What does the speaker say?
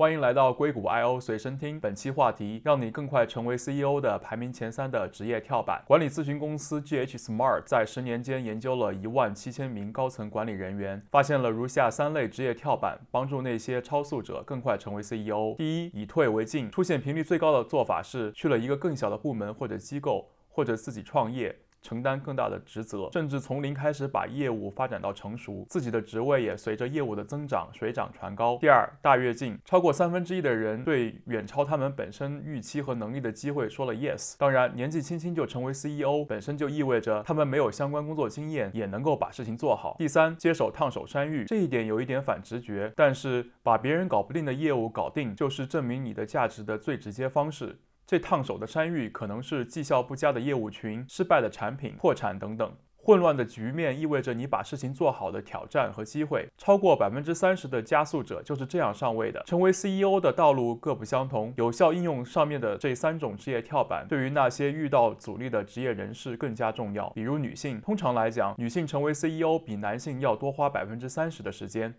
欢迎来到硅谷 I/O 随身听。本期话题：让你更快成为 CEO 的排名前三的职业跳板。管理咨询公司 GH Smart 在十年间研究了一万七千名高层管理人员，发现了如下三类职业跳板，帮助那些超速者更快成为 CEO。第一，以退为进。出现频率最高的做法是去了一个更小的部门或者机构，或者自己创业。承担更大的职责，甚至从零开始把业务发展到成熟，自己的职位也随着业务的增长水涨船高。第二，大跃进，超过三分之一的人对远超他们本身预期和能力的机会说了 yes。当然，年纪轻轻就成为 CEO 本身就意味着他们没有相关工作经验，也能够把事情做好。第三，接手烫手山芋，这一点有一点反直觉，但是把别人搞不定的业务搞定，就是证明你的价值的最直接方式。最烫手的山芋可能是绩效不佳的业务群、失败的产品、破产等等。混乱的局面意味着你把事情做好的挑战和机会。超过百分之三十的加速者就是这样上位的。成为 CEO 的道路各不相同，有效应用上面的这三种职业跳板，对于那些遇到阻力的职业人士更加重要。比如女性，通常来讲，女性成为 CEO 比男性要多花百分之三十的时间。